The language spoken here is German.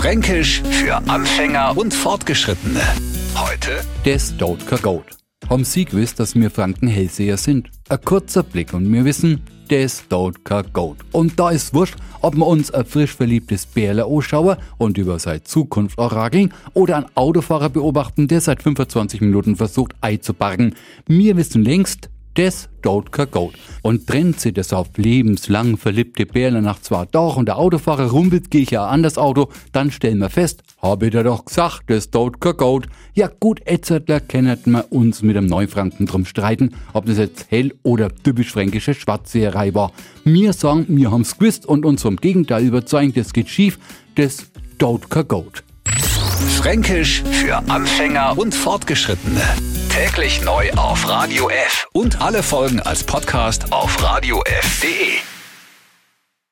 Fränkisch für Anfänger und Fortgeschrittene. Heute Das dort kein Gold. Haben Sie gewusst, dass wir Franken Hellseher sind? Ein kurzer Blick und wir wissen, das dort kein Gold. Und da ist wurscht, ob wir uns ein frisch verliebtes Bärle anschauen und über seine Zukunft orakeln oder einen Autofahrer beobachten, der seit 25 Minuten versucht, Ei zu bargen. Wir wissen längst, das dort kein Gold. Und trennt sich das auf lebenslang verliebte Bärle nach zwei Tagen und der Autofahrer rumpelt, gehe ich ja an das Auto, dann stellen wir fest, hab ich dir doch gesagt, das dort kein Gold. Ja gut, Etzertler kennt wir uns mit dem Neufranken drum streiten, ob das jetzt hell oder typisch fränkische Schwarzseherei war. Wir sagen, wir haben's gewusst und uns vom Gegenteil überzeugt, das geht schief, das dort kein Gold. Fränkisch für Anfänger und Fortgeschrittene. Täglich neu auf Radio F und alle Folgen als Podcast auf radiof.de.